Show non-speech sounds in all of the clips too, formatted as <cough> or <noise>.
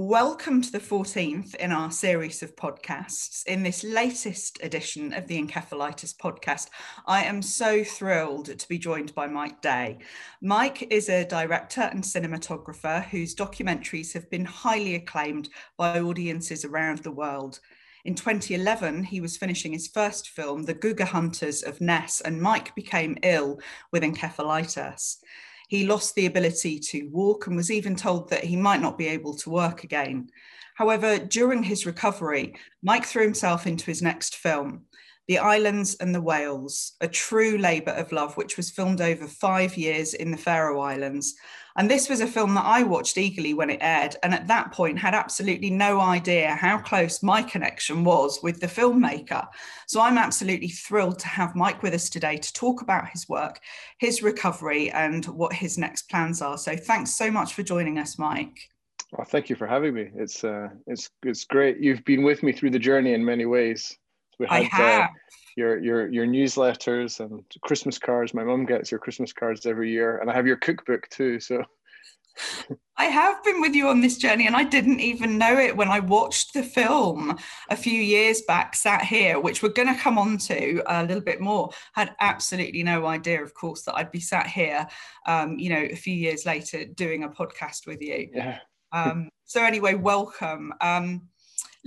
Welcome to the 14th in our series of podcasts. In this latest edition of the Encephalitis podcast, I am so thrilled to be joined by Mike Day. Mike is a director and cinematographer whose documentaries have been highly acclaimed by audiences around the world. In 2011, he was finishing his first film, The Guga Hunters of Ness, and Mike became ill with encephalitis. He lost the ability to walk and was even told that he might not be able to work again. However, during his recovery, Mike threw himself into his next film, The Islands and the Whales, a true labour of love, which was filmed over five years in the Faroe Islands and this was a film that I watched eagerly when it aired, and at that point had absolutely no idea how close my connection was with the filmmaker. So I'm absolutely thrilled to have Mike with us today to talk about his work, his recovery, and what his next plans are. So thanks so much for joining us, Mike. Well, thank you for having me. It's uh, it's it's great. You've been with me through the journey in many ways. We had, I uh, have. Uh, your your your newsletters and Christmas cards. My mum gets your Christmas cards every year, and I have your cookbook too. So I have been with you on this journey, and I didn't even know it when I watched the film a few years back, sat here, which we're going to come on to a little bit more. Had absolutely no idea, of course, that I'd be sat here, um, you know, a few years later doing a podcast with you. Yeah. Um, so anyway, welcome. Um,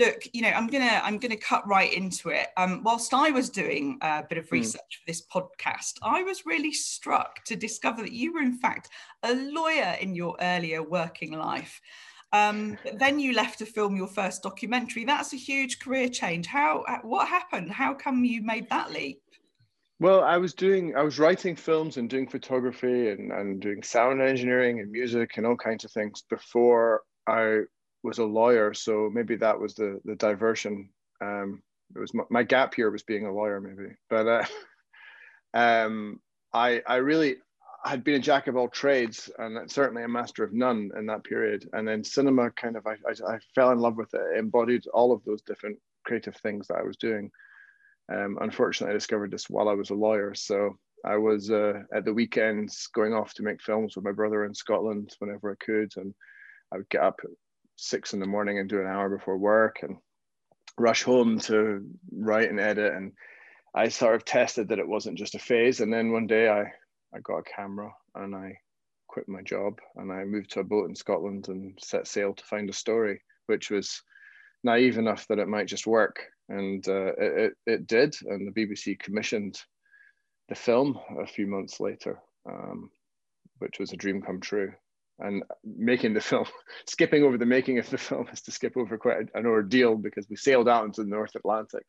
look, you know, I'm gonna I'm gonna cut right into it. Um, whilst I was doing a bit of hmm. research mm. for this podcast, I was really struck to discover that you were in fact a lawyer in your earlier working life. Um, then you left to film your first documentary. That's a huge career change. How uh, what happened? How come you made that leap? Well, I was doing, I was writing films and doing photography and, and doing sound engineering and music and all kinds of things before I was a lawyer, so maybe that was the the diversion. Um, it was my, my gap year was being a lawyer, maybe. But uh, <laughs> um, I I really had been a jack of all trades and certainly a master of none in that period. And then cinema kind of I, I, I fell in love with it. it. embodied all of those different creative things that I was doing. Um, unfortunately, I discovered this while I was a lawyer. So I was uh, at the weekends going off to make films with my brother in Scotland whenever I could, and I would get up six in the morning and do an hour before work and rush home to write and edit. And I sort of tested that it wasn't just a phase. And then one day I, I got a camera and I quit my job and I moved to a boat in Scotland and set sail to find a story, which was naive enough that it might just work. And uh, it, it, it, did. And the BBC commissioned the film a few months later, um, which was a dream come true and making the film, <laughs> skipping over the making of the film is to skip over quite an ordeal because we sailed out into the North Atlantic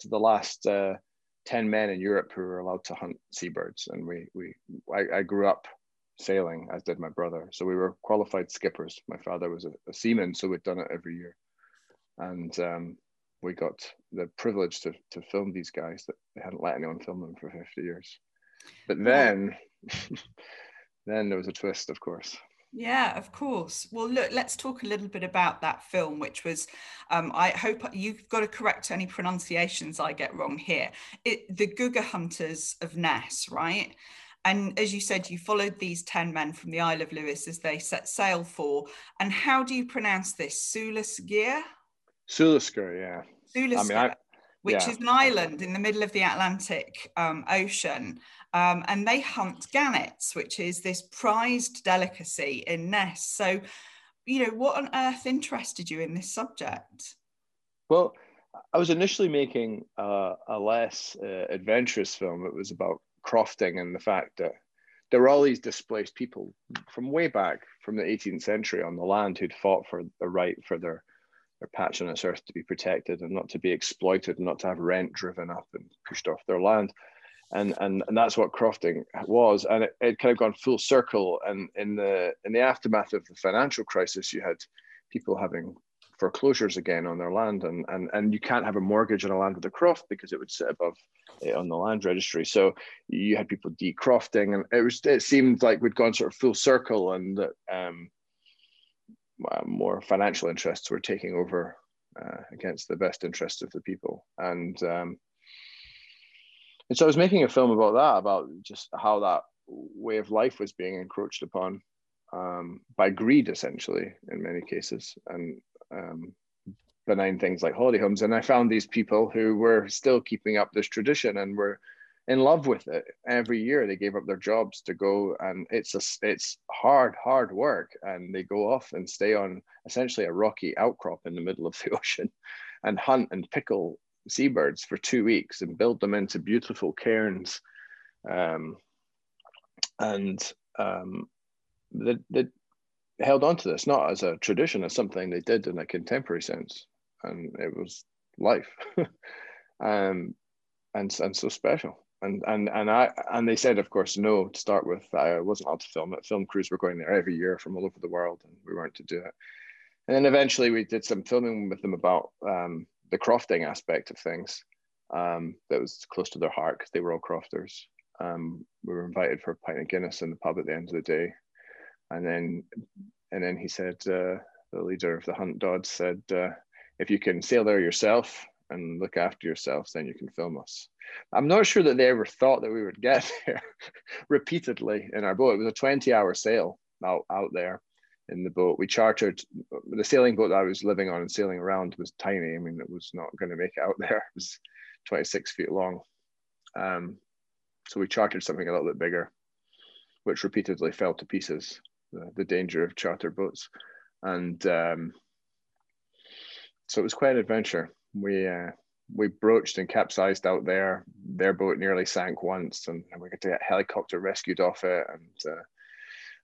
to the last uh, 10 men in Europe who were allowed to hunt seabirds. And we, we I, I, grew up sailing, as did my brother. So we were qualified skippers. My father was a, a seaman, so we'd done it every year. And um, we got the privilege to, to film these guys that they hadn't let anyone film them for 50 years. But then, <laughs> then there was a twist, of course. Yeah, of course. Well, look, let's talk a little bit about that film, which was, um, I hope you've got to correct any pronunciations I get wrong here. It, the Guga Hunters of Ness, right? And as you said, you followed these 10 men from the Isle of Lewis as they set sail for. And how do you pronounce this? Sula Sgeir? Sulisgear, yeah. Sula Sgeir. I mean, I, which yeah. is an island in the middle of the Atlantic um, Ocean. Um, and they hunt gannets, which is this prized delicacy in Ness. So, you know, what on earth interested you in this subject? Well, I was initially making a less uh, adventurous film. It was about crofting and the fact that there were all these displaced people from way back from the 18th century on the land who'd fought for the right for their their patch on its earth to be protected and not to be exploited and not to have rent driven up and pushed off their land. And, and, and that's what crofting was. And it, it kind of gone full circle. And in the, in the aftermath of the financial crisis, you had people having foreclosures again on their land and, and, and you can't have a mortgage on a land with a croft because it would sit above it on the land registry. So you had people decrofting and it was, it seemed like we'd gone sort of full circle and um, more financial interests were taking over uh, against the best interests of the people. And um, and so I was making a film about that, about just how that way of life was being encroached upon. um, by greed, essentially, in many cases, and um, benign things like holiday homes. And I found these people who were still keeping up this tradition and were in love with it. Every year they gave up their jobs to go, and it's a, it's hard, hard work. And they go off and stay on essentially a rocky outcrop in the middle of the <laughs> ocean, and hunt and pickle seabirds for two weeks and build them into beautiful cairns. Um, and um, they, they held on to this not as a tradition, as something they did in a contemporary sense, and it was life, <laughs> um, and and so special. And and and I and they said, of course, no to start with. I wasn't allowed to film it. Film crews were going there every year from all over the world, and we weren't to do it. And then eventually, we did some filming with them about um, the crofting aspect of things. Um, that was close to their heart because they were all crofters. Um, we were invited for a pint of Guinness in the pub at the end of the day, and then and then he said, uh, the leader of the hunt Dodds said, uh, if you can sail there yourself and look after yourselves, then you can film us. I'm not sure that they ever thought that we would get <laughs> there repeatedly in our boat. It was a 20 hour sail out, out there in the boat. We chartered the sailing boat that I was living on and sailing around was tiny. I mean, it was not going to make it out there. It was 26 feet long. Um, so we chartered something a little bit bigger, which repeatedly fell to pieces the, the danger of charter boats. And um, so it was quite an adventure. We uh, we broached and capsized out there. Their boat nearly sank once, and we got to get helicopter rescued off it, and uh,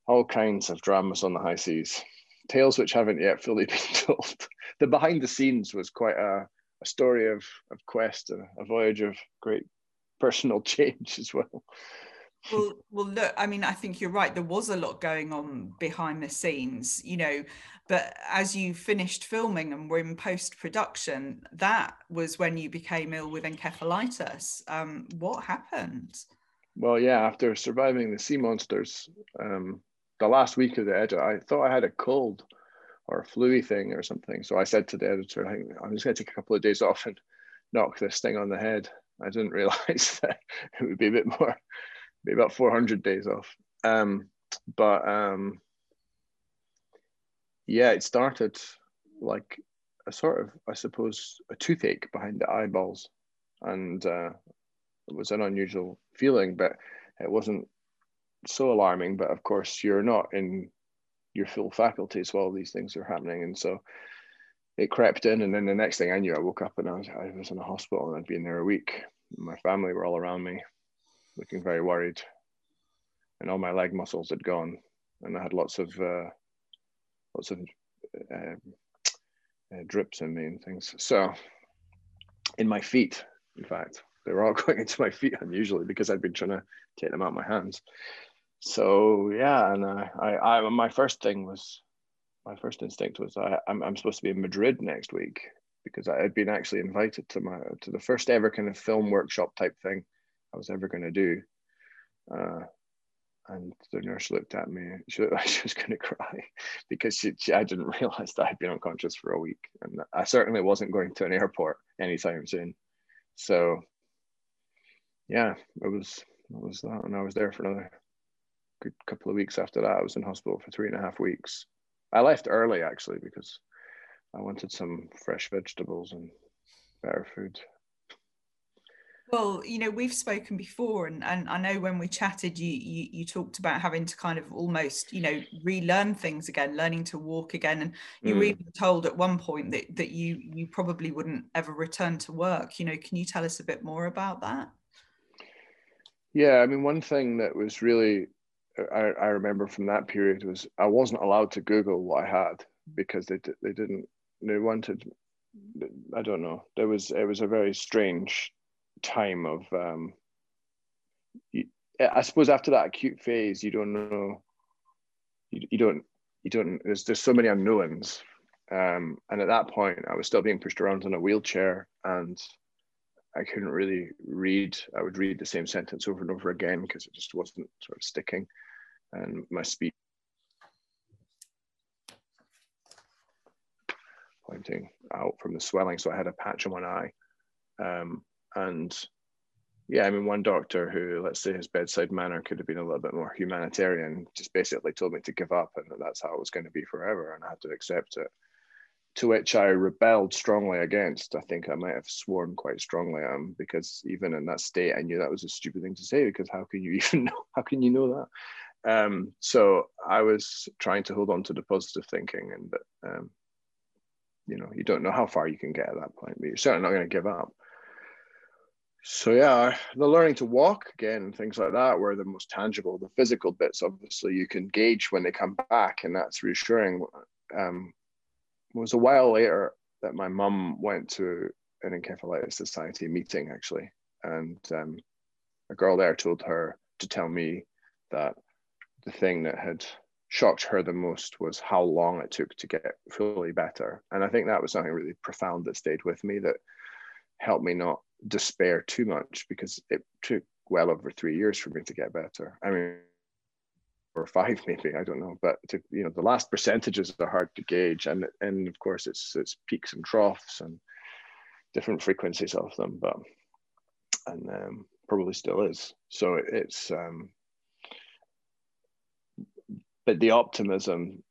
all kinds of dramas on the high seas. Tales which haven't yet fully <laughs> been told. the behind the scenes was quite a, a story of, of quest, a, a voyage of great personal <laughs> change as well well well look i mean i think you're right there was a lot going on behind the scenes you know but as you finished filming and were in post production that was when you became ill with encephalitis. Um, what happened? Well yeah after surviving the sea monsters um, the last week of the edit i thought i had a cold or a flu thing or something so i said to the editor i'm just going to take a couple of days off and knock this thing on the head. I didn't <laughs> realize that it would be a bit more maybe about 400 days off. Um, but um, yeah, it started like a sort of, I suppose, a toothache behind the eyeballs. And uh, it was an unusual feeling, but it wasn't so alarming. But of course, you're not in your full faculties while these things are happening. And so it crept in. And then the next thing I knew, I woke up and I was, I was in a hospital and I'd been there a week. My family were all around me looking very worried, and all my leg muscles had gone, and I had lots of uh, lots of uh, uh, drips in me and things. So, in my feet, in fact, they were all <laughs> going into my feet unusually because I'd been trying to take them out of my hands. So yeah, and I, I, I my first thing was, my first instinct was I, I'm, I'm supposed to be in Madrid next week because I had been actually invited to my to the first ever kind of film workshop type thing I was ever going to do. Uh, and the nurse looked at me. <laughs> She <laughs> she was going to cry because she, she, I didn't <laughs> realize that I'd been unconscious for a week, and I certainly wasn't going to an airport anytime soon. So, yeah, it was it was that, and I was there for another good couple of weeks after that. I was in hospital for three and a half weeks. I left early actually because I wanted some fresh vegetables and better food. Well, you know, we've spoken before, and, and I know when we chatted, you, you you talked about having to kind of almost, you know, relearn things again, learning to walk again, and you mm. were even told at one point that that you you probably wouldn't ever return to work. You know, can you tell us a bit more about that? Yeah, I mean, one thing that was really I, I remember from that period was I wasn't allowed to Google what I had because they they didn't they wanted I don't know there was it was a very strange time of um, I suppose after that acute phase, you don't know, you, you don't, you don't. There's there's so many unknowns, um, and at that point, I was still being pushed around in a wheelchair, and I couldn't really read. I would read the same sentence over and over again because it just wasn't sort of sticking, and my speech pointing out from the swelling. So I had a patch on one eye. Um, and yeah, I mean, one doctor who, let's say, his bedside manner could have been a little bit more humanitarian, just basically told me to give up and that that's how it was going to be forever, and I had to accept it. To which I rebelled strongly against. I think I might have sworn quite strongly, um, because even in that state, I knew that was a stupid thing to say. Because how can you <laughs> even know? How can you know that? Um, so I was trying to hold on to the positive thinking, and um, you know, you don't know how far you can get at that point, but you're certainly not going to give up so yeah, the learning to walk again things like that were the most tangible. The physical bits, obviously, you can gauge when they come back, and that's reassuring. Um, it was a while later that my mum went to an encephalitis society meeting actually, and um, a girl there told her to tell me that the thing that had shocked her the most was how long it took to get fully better, and I think that was something really profound that stayed with me that helped me not despair too much because it took well over three years for me to get better. I mean, or five <laughs> maybe I don't know, but to, you know the last percentages are hard to gauge, and and of course it's it's peaks and troughs and different frequencies of them, but and um, probably still is. So it's um, but the optimism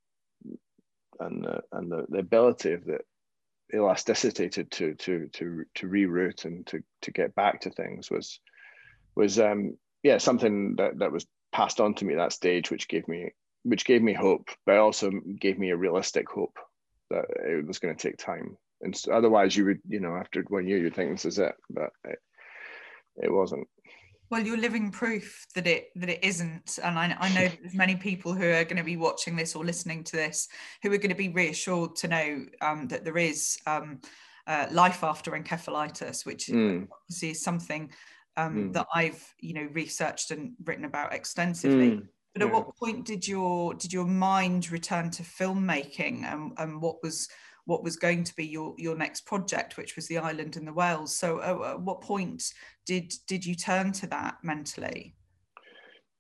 and the, and the, the ability of the elasticity to to to to to reroute and to to get back to things was was um yeah something that that was passed on to me at that stage which gave me which gave me hope but also gave me a realistic hope that it was going to take time. And so otherwise you would you know after one year you'd think this is it but it, it wasn't well, you're living proof that it that it isn't, and I, I know there's many people who are going to be watching this or listening to this who are going to be reassured to know um, that there is um, uh, life after encephalitis, which mm. obviously is something um, mm. that I've you know researched and written about extensively. Mm. But at yeah. what point did your did your mind return to filmmaking, and, and what was what was going to be your your next project, which was the island in the Whales. So, uh, at what point did did you turn to that mentally?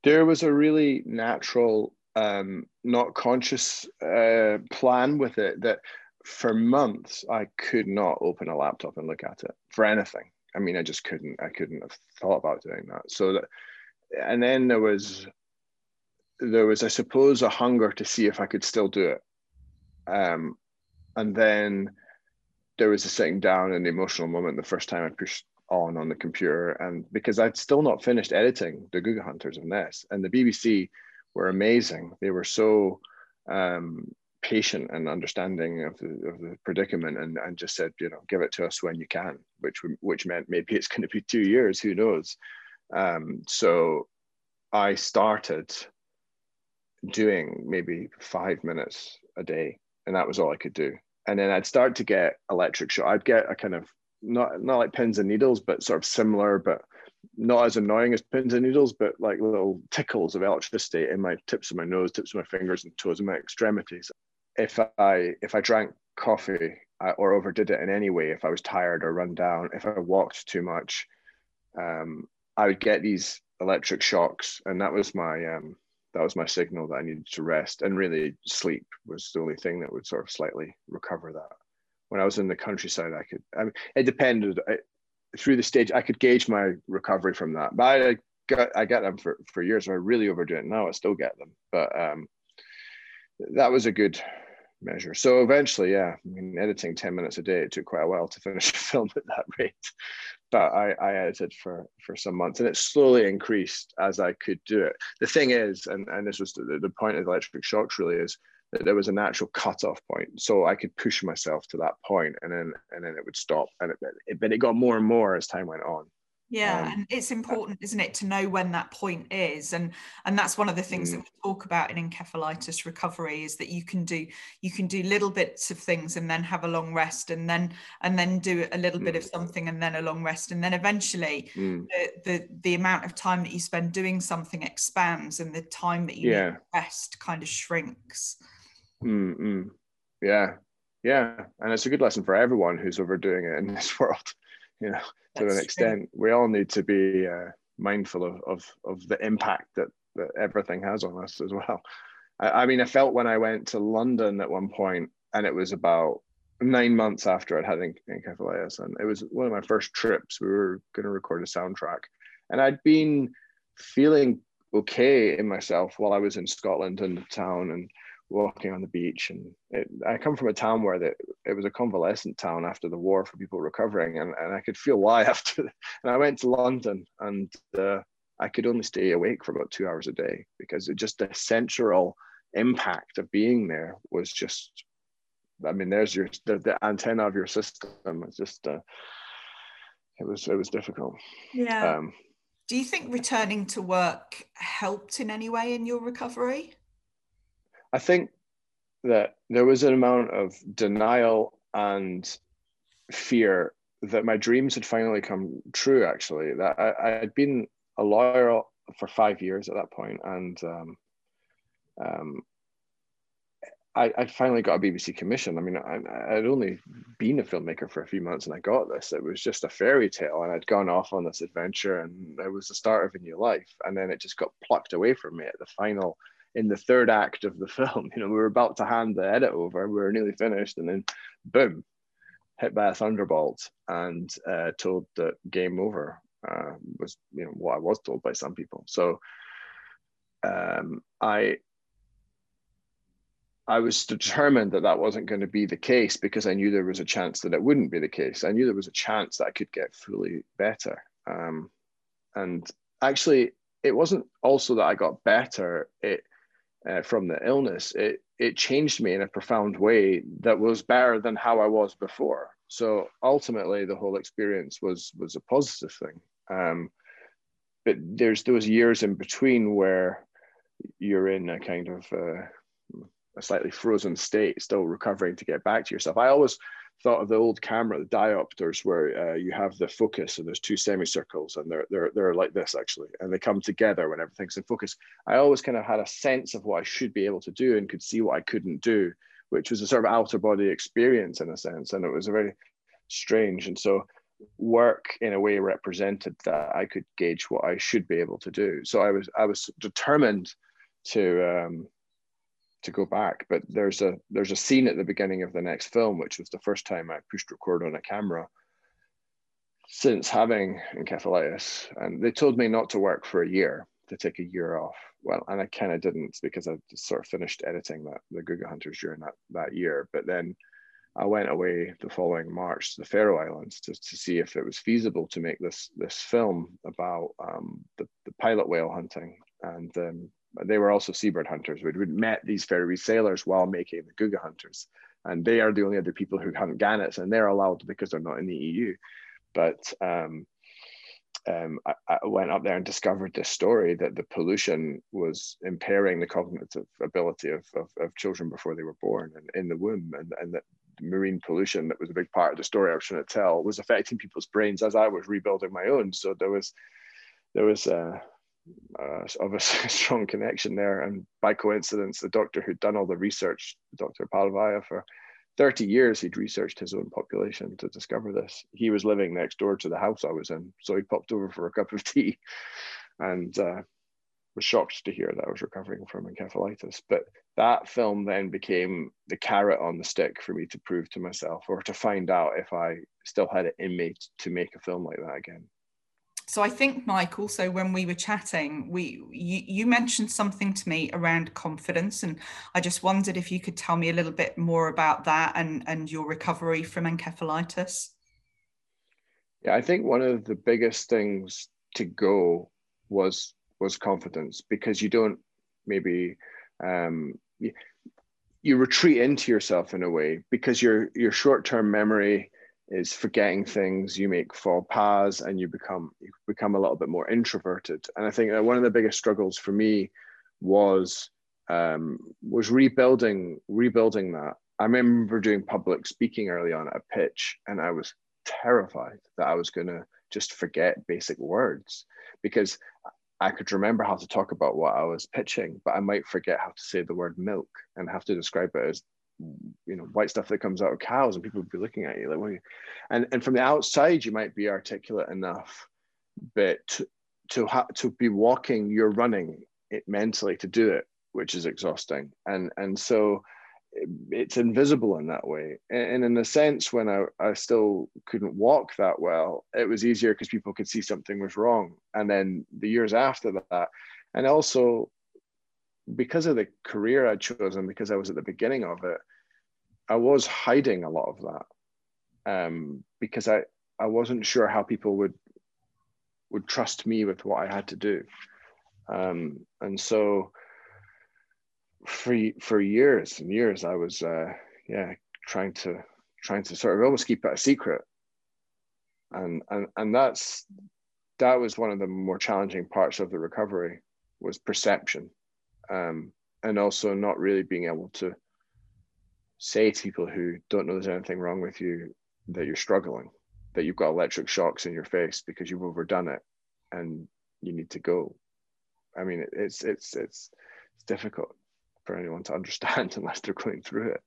There was a really natural, um, not conscious uh, plan with it that for months I could not open a laptop and look at it for anything. I mean, I just couldn't. I couldn't have thought about doing that. So that, and then there was, there was, I suppose, a hunger to see if I could still do it. Um, and then there was a sitting down and emotional moment the first time I pushed on on the computer, and because I'd still not finished editing the Guga Hunters of Ness, and the BBC were amazing. They were so um, patient and understanding of the, of the predicament, and, and just said, you know, give it to us when you can, which which meant maybe <laughs> it's going to be two years, who knows? Um, so I started doing maybe five minutes a day, and that was all I could do and then I'd start to get electric shock. I'd get a kind of not not like pins and needles, but sort of similar, but not as annoying as pins and needles, but like little tickles of electricity in my tips of my nose, tips of my fingers, and toes, and my extremities. If I if I drank coffee uh, or overdid it in any way, if I was tired or run down, if I walked too much, um, I would get these electric shocks, and that was my um, that was my signal that I needed to rest. And really, sleep was the only thing that would sort of slightly recover that. When I was in the countryside, I could, I mean, it depended. I, through the stage, I could gauge my recovery from that. But I got, I got them for, for years. I really overdo it now. I still get them. But um, that was a good measure. So eventually, yeah, I mean, editing 10 minutes a day, it took quite a while to finish <laughs> a film at that rate but I, I edited for for some months and it slowly increased as I could do it. The thing is, and, and this was the, the point of electric shocks really is that there was a natural cutoff point. So I could push myself to that point and then and then it would stop. And it, it but it got more and more as time went on yeah um, and it's important isn't it to know when that point is and and that's one of the things mm. that we talk about in encephalitis recovery is that you can do you can do little bits of things and then have a long rest and then and then do a little mm. bit of mm. something and then a long rest and then eventually mm. the, the the amount of time that you spend doing something expands and the time that you yeah. rest kind of shrinks mm yeah yeah and it's a good lesson for everyone who's overdoing it in this <laughs> world you know <laughs> to That's an extent. True. We all need to be uh, mindful of, of, of the impact that, that everything has on us as well. <laughs> I, I mean, I felt when I went to London at one point, and it was about nine months after I'd had encephalitis, and it was one of my first trips. We were going to record a soundtrack, and I'd been feeling okay in myself while I was in Scotland and the town and walking on the beach. And it, I come from a town where the, it was a convalescent town after the war for people recovering, and, and I could feel why <laughs> after. And I went to London, and uh, I could only stay awake for about two hours a day because it just the sensual impact of being there was just. I mean, there's your the, the antenna of your system. It's just. Uh, it was it was difficult. Yeah. Um, Do you think returning to work helped in any way in your recovery? I think that there was an amount of denial and fear that my dreams had finally come true. Actually, that I, had been a lawyer for five years at that point, and um, um, I, I finally got a BBC commission. I mean, I, I'd only been a filmmaker for a few months and I got this. It was just a fairy tale, and I'd gone off on this adventure, and it was the start of a new life. And then it just got plucked away from me at the final, in the third act of the <laughs> film. You know, we were about to hand the edit over, we were nearly finished, and then boom, hit by a thunderbolt and uh, told that game over uh, was, you know, what I was told by some people. So um, I I was determined that that wasn't going to be the case because I knew there was a chance that it wouldn't be the case. I knew there was a chance that I could get fully better. Um, and actually, it wasn't also that I got better it, uh, from the illness. It it changed me in a profound way that was better than how I was before. So ultimately, the whole experience was was a positive thing. Um, but there's those years in between where you're in a kind of uh, a slightly frozen state, still recovering to get back to yourself. I always thought of the old camera, the diopters, where uh, you have the focus and there's two semicircles and they're, they're, they're like this actually, and they come together when everything's in focus. I always kind of had a sense of what I should be able to do and could see what I couldn't do, which was a sort of outer body experience in a sense. And it was a very strange. And so work in a way represented that I could gauge what I should be able to do. So I was, I was determined to, um, to go back. But there's a there's a scene at the beginning of the next film, which was the first time I pushed record on a camera since having encephalitis. And they told me not to work for a year, to take a year off. Well, and I kind of didn't because I just sort of finished editing that the Guga Hunters during that that year. But then I went away the following March to the Faroe Islands to, to see if it was feasible to make this this film about um, the, the pilot whale hunting. And um, they were also seabird hunters. We'd, we'd met these Faroese sailors while making the Guga hunters, and they are the only other people who hunt gannets, and they're allowed because they're not in the EU. But um, um, I, I, went up there and discovered this story that the pollution was impairing the cognitive ability of, of, of children before they were born and in the womb, and, and that marine pollution that was a big part of the story I was trying to tell was affecting people's brains as I was rebuilding my own. So there was there was uh, uh, obviously a <laughs> strong connection there. And by coincidence, the doctor who'd done all the research, Dr. Pál Weihe, for 30 years, he'd researched his own population to discover this. He was living next door to the house I was in. So he popped over for a cup of <laughs> tea and uh, was shocked to hear that I was recovering from encephalitis. But that film then became the carrot on the stick for me to prove to myself or to find out if I still had it in me to make a film like that again so I think Mike also when we were chatting we you, you, mentioned something to me around confidence and I just wondered if you could tell me a little bit more about that and and your recovery from encephalitis. Yeah, I think one of the biggest things to go was was confidence because you don't maybe um, you, you retreat into yourself in a way because your your short-term memory is forgetting things you make faux pas and you become you become a little bit more introverted. And i think that one of the biggest struggles for me was um, was rebuilding rebuilding that. I remember doing public speaking early on at a pitch and i was terrified that i was going to just forget basic words because I could remember how to talk about what I was pitching, but I might forget how to say the word milk and have to describe it as you know white stuff that comes out of cows and people would be looking at you like you? and and from the outside you might be articulate enough but to to, ha- to be walking you're running it mentally to do it which is exhausting and and so it's invisible in that way. And in a sense, when I, I still couldn't walk that well, it was easier because people could see something was wrong. And then the years after that, and also because of the career I'd chosen, because I was at the beginning of it, I was hiding a lot of that um, because I, I wasn't sure how people would would trust me with what I had to do. Um, and so for for years and years I was uh, yeah trying to trying to sort of almost keep it a secret and and and that's that was one of the more challenging parts of the recovery was perception um, and also not really being able to say to people who don't know there's anything wrong with you that you're struggling that you've got electric shocks in your face because you've overdone it and you need to go i mean it's it's it's, it's difficult for anyone to <laughs> understand unless they're going through it.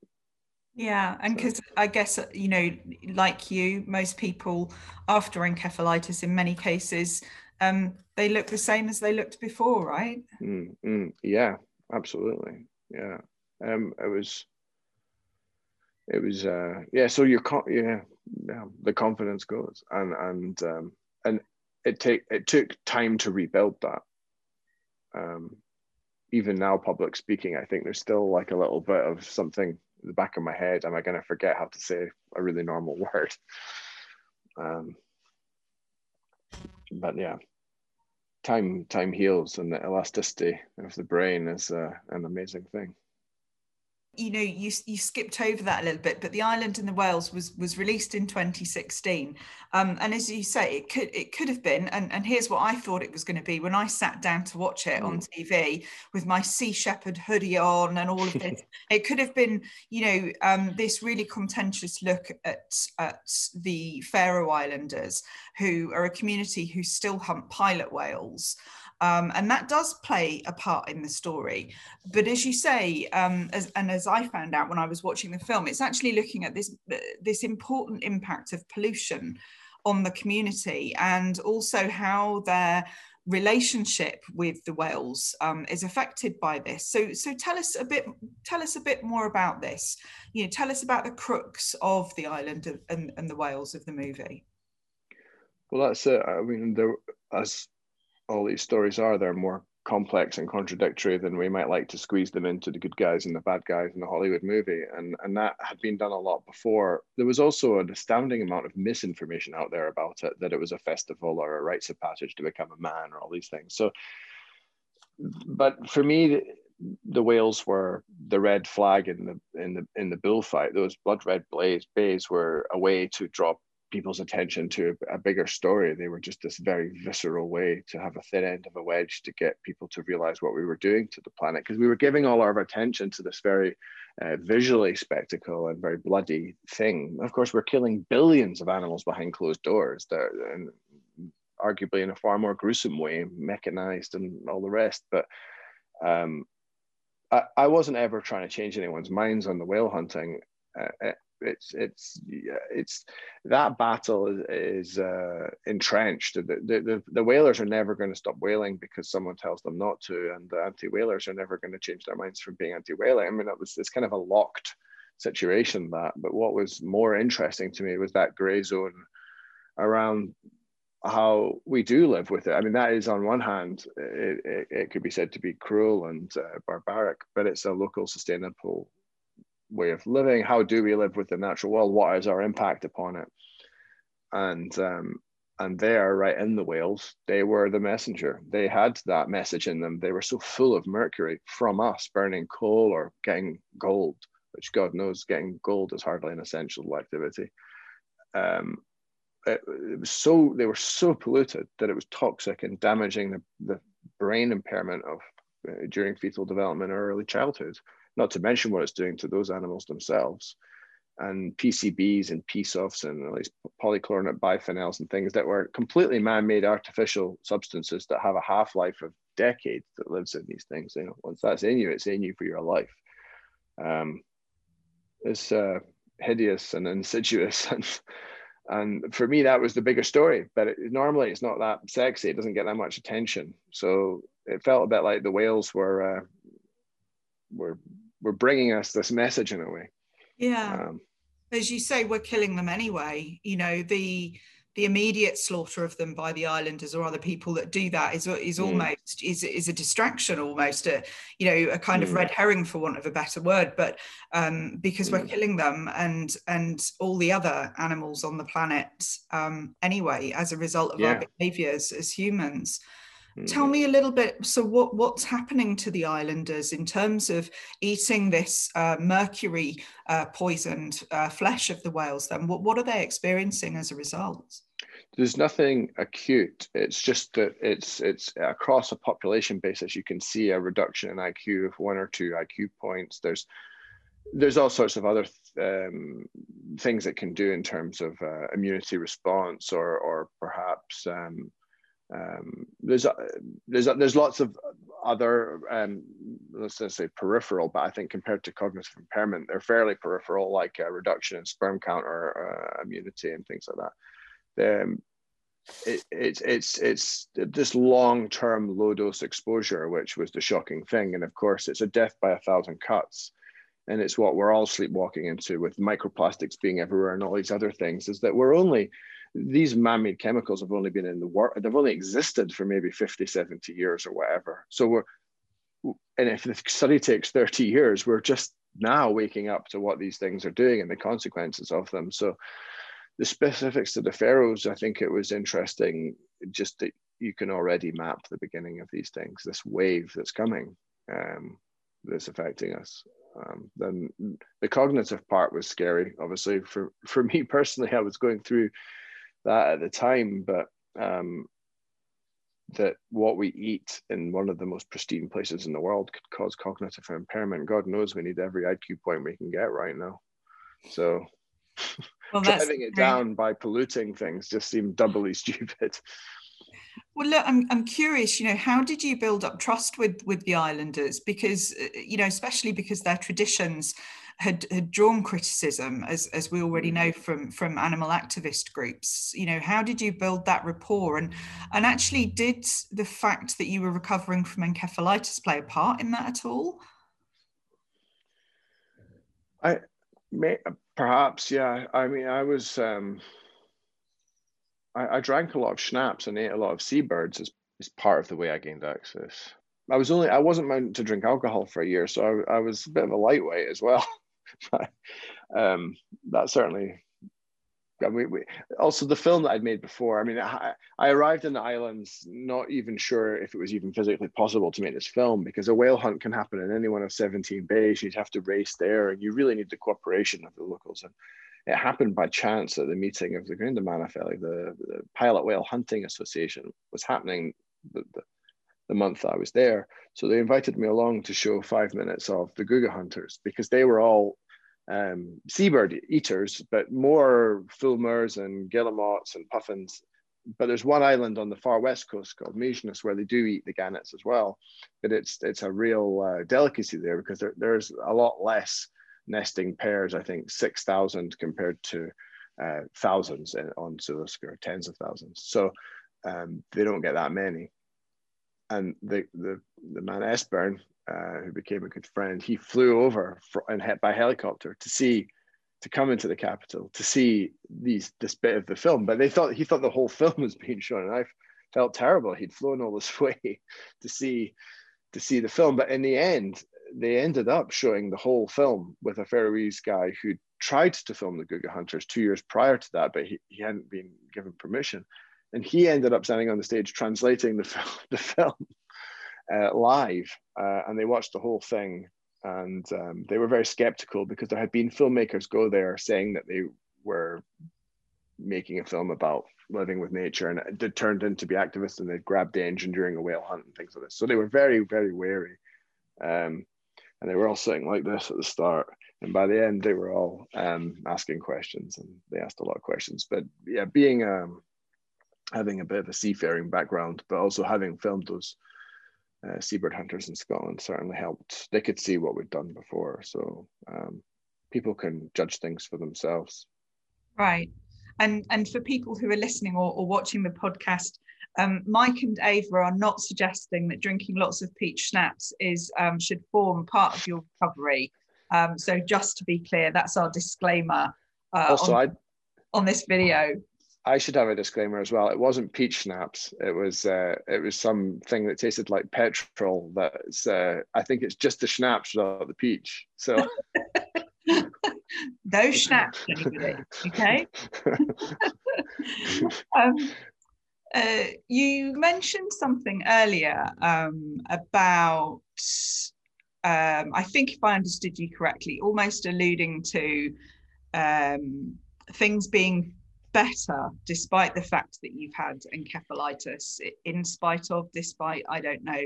Yeah, and because so. I guess you know, like you, most people after encephalitis, in many cases, um, they look the same as they looked before, right? Mm, mm, yeah, absolutely. Yeah, um, it was, it was, uh, yeah. So your con- yeah, yeah, the confidence goes, and and um, and it take it took time to rebuild that. Um, even now public speaking i think there's still like a little bit of something in the back of my head am i going to forget how to say a really normal <laughs> word um, but yeah time time heals and the elasticity of the brain is uh, an amazing thing you know you you skipped over that a little bit but the island in the whales was was released in 2016 um, and as you say it could it could have been and, and here's what i thought it was going to be when i sat down to watch it mm. on tv with my sea shepherd hoodie on and all of this. <laughs> It could have been you know um, this really contentious look at at the faroe islanders who are a community who still hunt pilot whales um, and that does play a part in the story. But as you say, um, as, and as I found out when I was watching the film, it's actually looking at this this important impact of pollution on the community and also how their relationship with the whales um, is affected by this. So, so tell us a bit. Tell us a bit more about this. You know, tell us about the crux of the island of, and, and the whales of the movie. Well, that's it. I mean, there as all these stories are, they're more complex and contradictory than we might like to squeeze them into the good guys and the bad guys in the Hollywood movie. And, and that had been done a lot before. There was also an astounding amount of misinformation out there about it that it was a festival or a rites of passage to become a man or all these things. So, but for me, the whales were the red flag in the in the in the bullfight. Those blood red blaze bays were a way to draw people's attention to a, a, bigger story. They were just this very visceral way to have a thin end of a wedge to get people to realize what we were doing to the planet because we were giving all our attention to this very uh, visually spectacle and very bloody thing. Of course, we're killing billions of animals behind closed doors, that, and arguably in a far more gruesome way, mechanized and all the rest. But um, I, I wasn't ever trying to change anyone's minds on the whale hunting. Uh, it's it's it's that battle is, is uh, entrenched. The, the, the whalers are never going to stop whaling because someone tells them not to, and the anti-whalers are never going to change their minds from being anti-whaling. I mean, it was it's kind of a locked situation that. But what was more interesting to me was that grey zone around how we do live with it. I mean, that is on one hand, it, it, it could be said to be cruel and uh, barbaric, but it's a local sustainable way of living how do we live with the natural world what is our impact upon it? And um, and there right in the whales. They were the messenger. They had that message in them. They were so full of mercury from us burning coal or getting gold which god knows getting gold is hardly an essential activity. Um, it, it, was so they were so polluted that it was toxic and damaging the, the brain impairment of uh, during fetal development or early childhood not to mention what it's doing to those animals themselves. And PCBs and PSOFs and at least polychlorinated biphenyls and things that were completely man-made artificial substances that have a half-life of decades that lives in these things. You know, once that's in you, it's in you for your life. Um, it's uh, hideous and insidious <laughs> and and for me that was the bigger story but it, normally it's not that sexy it doesn't get that much attention so it felt a bit like the whales were uh, were were bringing us this message in a way. Yeah. Um, As you say, we're killing them anyway. You know, the the immediate slaughter of them by the islanders or other people that do that is is mm. almost is is a distraction almost a you know a kind mm. of red herring for want of a better word but um, because mm. we're killing them and and all the other animals on the planet um, anyway as a result of yeah. our behaviors as humans Tell mm. me a little bit. So, what what's happening to the islanders in terms of eating this uh, mercury uh, poisoned uh, flesh of the whales? Then, what what are they experiencing as a result? There's nothing acute. It's just that it's it's across a population basis. You can see a reduction in IQ of one or two IQ points. There's there's all sorts of other um, things it can do in terms of uh, immunity response or or perhaps um, um, there's uh, there's uh, there's lots of other um, let's just say peripheral, but I think compared to cognitive impairment, they're fairly peripheral, like a reduction in sperm count or uh, immunity and things like that. Um, it, it's it's it's this long-term low-dose exposure, which was the shocking thing, and of course, it's a death by a thousand cuts, and it's what we're all sleepwalking into with microplastics being everywhere and all these other things. Is that we're only these man-made chemicals have only been in the world they've only existed for maybe 50 70 years or whatever. So we're and if the study takes 30 years we're just now waking up to what these things are doing and the consequences of them. So the specifics to the Faroes i think it was interesting just that you can already map the beginning of these things this wave that's coming um, that's affecting us. Um, then the cognitive part was scary obviously. For for me personally i was going through that at the time, but um, that what we eat in one of the most pristine places in the world could cause cognitive impairment. God knows we need every IQ point we can get right now. So well, <laughs> driving it down by polluting things just seemed doubly <laughs> stupid. Well, look, I'm, I'm curious, you know, how did you build up trust with with the islanders? Because, uh, you know, especially because their traditions had, had drawn criticism, as, as we already mm. know from, from animal activist groups. You know, how did you build that rapport? And, and actually, did the fact that you were recovering from encephalitis play a part in that at all? I may perhaps, yeah. I mean, I was, um, I, I drank a lot of schnapps and ate a lot of seabirds as, as part of the way I gained access. I was only I wasn't meant to drink alcohol for a year, so I, I was a bit of a lightweight as well. <laughs> <laughs> um, that certainly. We, we, also, the film that I'd made before. I mean, I, I arrived in the islands not even sure if it was even physically possible to make this film because a whale hunt can happen in any one of 17 bays. You'd have to race there, and you really need the cooperation of the locals. And it happened by chance at the meeting of the Grindamannafelagið, the, the Pilot Whale Hunting Association was happening the, the, the month I was there. So they invited me along to show five minutes of the Guga hunters because they were all um, seabird eaters, but more fulmars and guillemots and puffins. But there's one island on the far west coast called Mykines where they do eat the gannets as well. But it's it's a real uh, delicacy there because there, there's a lot less nesting pairs. I think six thousand compared to uh, thousands on Sula Sgeir, tens of thousands. So um, they don't get that many and the the, the man Esbern, uh, who became a good friend, he flew over for, and by helicopter to see to come into the capital to see these this bit of the film. But they thought he thought the whole <laughs> film was being shown, and I felt terrible. He'd flown all this <laughs> way to see to see the film, but in the end, they ended up showing the whole film with a Faroese guy who tried to film the Guga Hunters two years prior to that, but he, he hadn't been given permission and he ended up standing on the stage translating the, <laughs> the film uh, live, uh, and they watched the whole thing, and um, they were very skeptical because there had been filmmakers go there saying that they were making a film about living with nature, and it turned into be activists, and they grabbed the engine during a whale hunt and things like this. So they were very, very wary, um, and they were all sitting like this at the start. And by the end, they were all um, asking questions, and they asked a lot of questions. But yeah, being um, having a bit of a seafaring background, but also having filmed those uh, seabird hunters in Scotland certainly helped. They could see what we'd done before, so um, people can judge things for themselves. Right, and and for people who are listening or, or watching the podcast Um, Mike and Ava are not suggesting that drinking lots of peach schnapps is um, should form part of your recovery. Um, so just to be clear, that's our disclaimer uh, also, on, on this video. I should have a disclaimer as well. It wasn't peach schnapps. It was uh, it was something that tasted like petrol. That's uh, I think it's just the schnapps without the peach. So <laughs> those schnapps? Okay. <laughs> um, uh, you mentioned something earlier um, about. Um, I think if I understood you correctly, almost alluding to um, things being better despite the fact that you've had encephalitis, in spite of, despite, I don't know.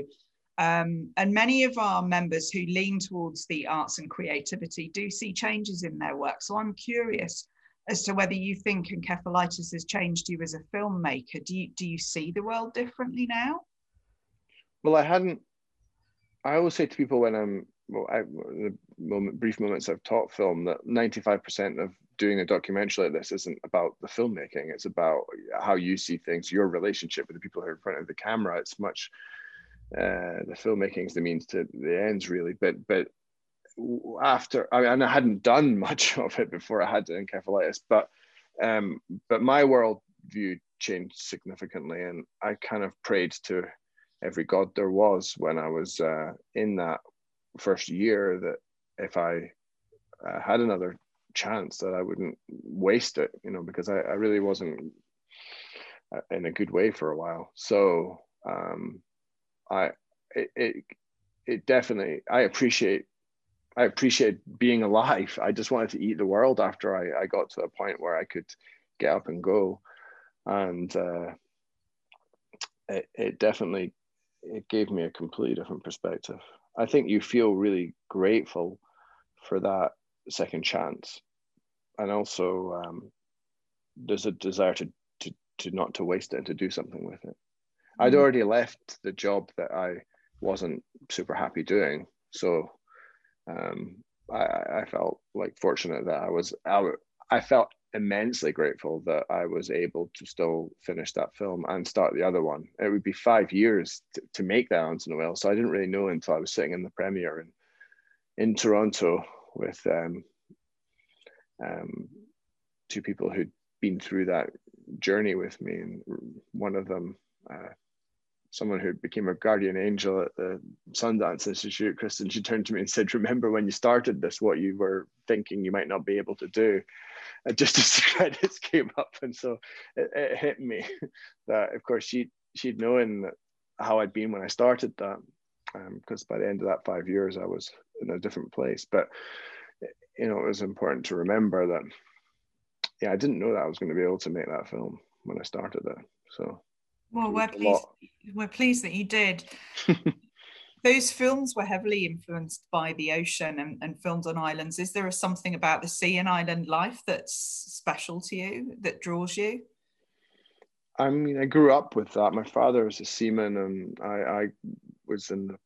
Um, and many of our members who lean towards the arts and creativity do see changes in their work. So I'm curious as to whether you think encephalitis has changed you as a filmmaker. Do you, do you see the world differently now? Well, I hadn't. I always say to people when I'm well, I, the moment, brief moments I've taught film that 95% of doing a documentary like this isn't about the filmmaking. It's about how you see things, your relationship with the people who are in front of the camera. It's much uh, the filmmaking is the means to the ends, really. But but after I mean, I hadn't done <laughs> much of it before I had encephalitis, but um, but my world view changed significantly, and I kind of prayed to every god there was when I was uh, in that first year that if I uh, had another chance that I wouldn't waste it, you know, because I, I really wasn't uh, in a good way for a while. So um, I it, it it definitely I appreciate I appreciate being alive. I just wanted to eat the world after I, I got to a point where I could get up and go. And uh, it, it definitely it gave me a completely different perspective. I think you feel really grateful for that second chance, and also um, there's a desire to, to to not to waste it and to do something with it. Mm-hmm. I'd already left the job that I wasn't super happy doing, so um, I, I felt like fortunate that I was I, I felt immensely grateful that I was able to still finish that film and start the other one. It would be five years to, to make that onto Noel. So I didn't really know until I was sitting in the premiere in, in Toronto with um, um, two people who'd been through that journey with me. And one of them, uh, someone who became a guardian angel at the Sundance Institute, Kristen, she turned to me and said, Remember when you started this, what you were thinking you might not be able to do? And just as the credits came up, and so it, it hit me <laughs> that, of course, she she'd known how I'd been when I started that, because um, by the end of that five years, I was in a different place. But you know, it was important to remember that, yeah, I didn't know that I was going to be able to make that film when I started it. So, well, we're pleased. We're pleased that you did. <laughs> those films were heavily influenced by the ocean and, and filmed on islands. Is there a, something about the sea and island life that's special to you that draws you? I mean, I grew up with that. My father was a seaman, and I, I was in the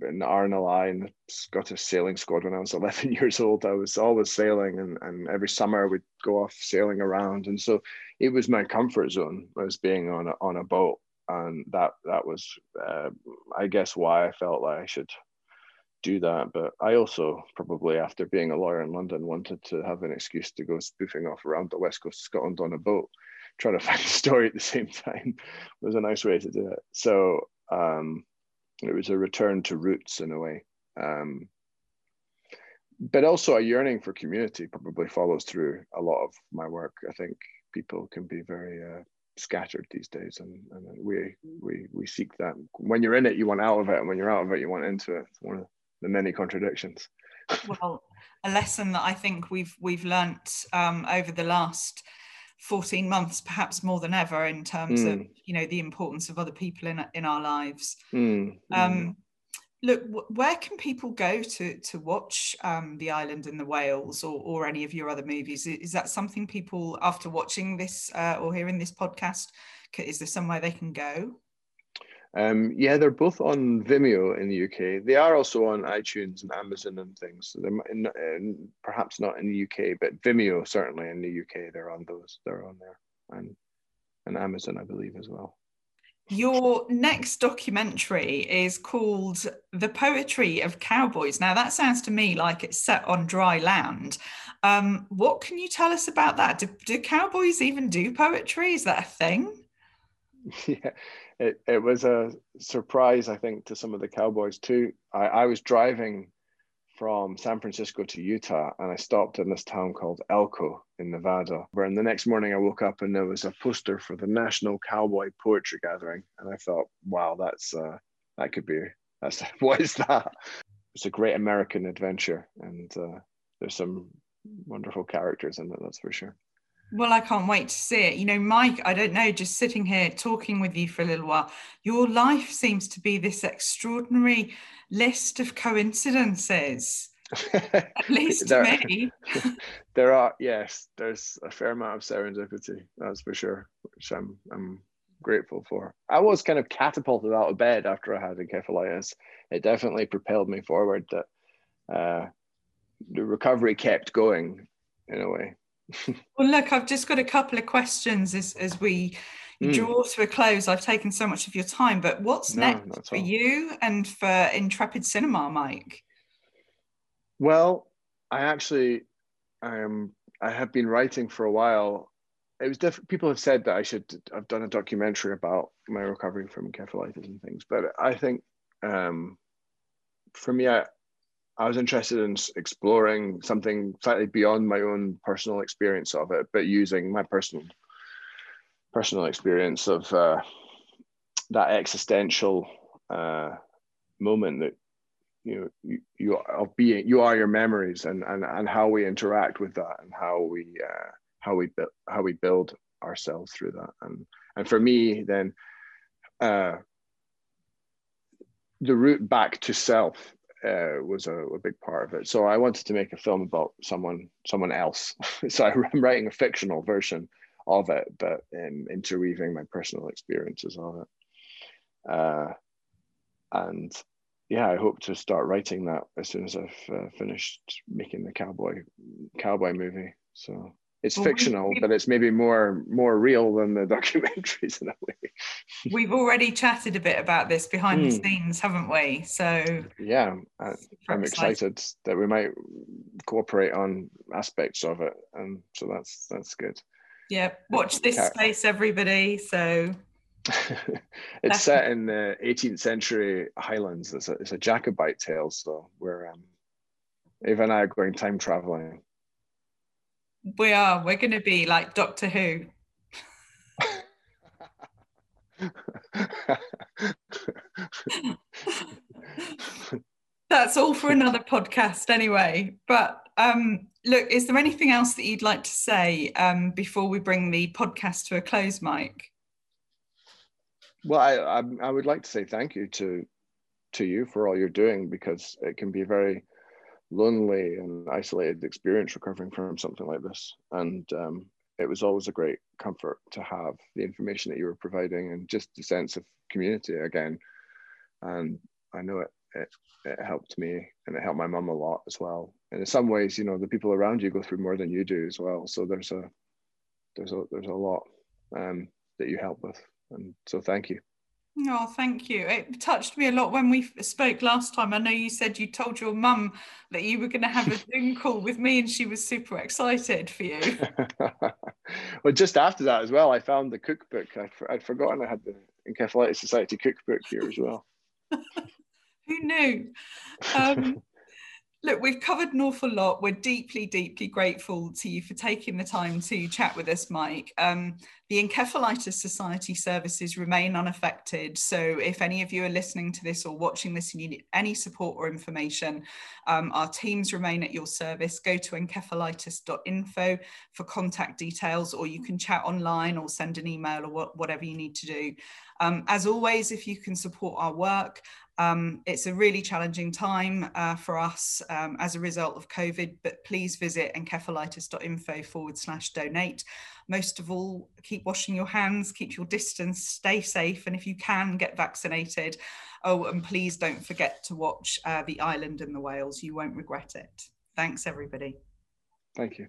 in RNLI and the Scottish Sailing Squad when I was <laughs> 11 years old. I was always sailing, and, and every summer we'd go off sailing around, and so it was my comfort zone was being on a, on a boat and that that was uh, I guess why I felt like I should do that. But I also probably after being a lawyer in London wanted to have an excuse to go spoofing off around the west coast of Scotland on a boat, trying to <laughs> find a story at the same time was a nice way to do it. So um, it was a return to roots in a way. Um, but also a yearning for community probably follows through a lot of my work. I think people can be very uh, scattered these days and, and we we we seek that when you're in it you want out of it and when you're out of it you want into it it's one of the many contradictions <laughs> well a lesson that i think we've we've learnt um, over the last 14 months perhaps more than ever in terms mm. of you know the importance of other people in in our lives mm. Um, look where can people go to to watch um, the island and the whales or, or any of your other movies is that something people after watching this uh, or hearing this podcast is there somewhere they can go um, yeah they're both on vimeo in the uk they are also on itunes and amazon and things so they're in, in, perhaps not in the uk but vimeo certainly in the uk they're on those they're on there and and amazon i believe as well Your next documentary is called The Poetry of Cowboys. Now, that sounds to me like it's set on dry land. Um, what can you tell us about that? Do, do cowboys even do poetry? Is that a thing? <laughs> Yeah, it, it was a surprise, I think, to some of the cowboys too. I, I was driving from San Francisco to Utah, and I stopped in this town called Elko in Nevada. Where in the next morning I woke up and there was a poster for the National Cowboy Poetry Gathering, and I thought, wow, that's uh, that could be that's <laughs> what is that? It's a great American adventure, and uh, there's some wonderful characters in it. That's for sure. Well, I can't wait to see it. You know, Mike, I don't know, just sitting here talking with you for a little while, your life seems to be this extraordinary list of coincidences. <laughs> At least there, to me. <laughs> <laughs> there are, yes, there's a fair amount of serendipity, that's for sure, which I'm, I'm grateful for. I was kind of catapulted out of bed after I had encephalitis. It definitely propelled me forward that uh, the recovery kept going in a way. <laughs> well, look, I've just got a couple of questions as, as we mm. draw to a close. I've taken so much of your time, but what's no, next for you and for Intrepid Cinema, Mike? Well, I actually, I am. I have been writing for a while. It was different. People have said that I should have done a documentary about my recovery from encephalitis and things, but I think um, for me, I, I was interested in exploring something slightly beyond my own personal experience of it, but using my personal personal experience of uh, that existential uh, moment that you know you, you of being you are your memories and and and how we interact with that and how we uh, how we build how we build ourselves through that. And and for me then uh, the route back to self uh, was a, a, big part of it. So I wanted to make a film about someone someone else. <laughs> so I'm writing a fictional version of it, but um, interweaving my personal experiences of it. Uh, and yeah, I hope to start writing that as soon as I've uh, finished making the cowboy cowboy movie. So it's well, fictional, but it's maybe more more real than the <laughs> documentaries in a way. we've already chatted a bit about this behind mm. the hmm. scenes, haven't we? So yeah, I, am excited that we might cooperate on aspects of it, and so that's that's good. Yeah, watch this space, everybody. So <laughs> it's set in the 18th century Highlands. It's a, it's a Jacobite tale, so we're um, Eva and I are going time traveling we are. We're going to be like Doctor Who. That's all for another podcast, anyway. But um, look, is there anything else that you'd like to say um, before we bring the podcast to a close, Mike? Well, I, I, I would like to say thank you to to you for all you're doing because it can be very lonely and isolated experience recovering from something like this. And um, it was always a great comfort to have the information that you were providing and just the sense of community again. And I know it, it, it helped me and it helped my mum a lot as well. And in some ways, you know, the people around you go through more than you do as well. So there's a there's a there's a lot um, that you help with. And so thank you. Oh, thank you. It touched me a lot when we spoke last time. I know you said you told your mum that you were going to have a <laughs> Zoom call with me, and she was super excited for you. <laughs> well, just after that as well, I found the cookbook. I'd, I'd forgotten I had the Encephalitis Society cookbook here as well. <laughs> Who knew? Um, Look, we've covered an awful lot. We're deeply, deeply grateful to you for taking the time to chat with us, Mike. Um, the Encephalitis Society services remain unaffected. So, if any of you are listening to this or watching this and you need any support or information, um, our teams remain at your service. Go to encephalitis.info for contact details, or you can chat online or send an email or whatever you need to do. Um, as always, if you can support our work, um, it's a really challenging time uh, for us um, as a result of COVID, but please visit encephalitis.info forward slash donate. Most of all, keep washing your hands, keep your distance, stay safe, and if you can, get vaccinated. Oh, and please don't forget to watch uh, The Island and the Whales. You won't regret it. Thanks, everybody. Thank you.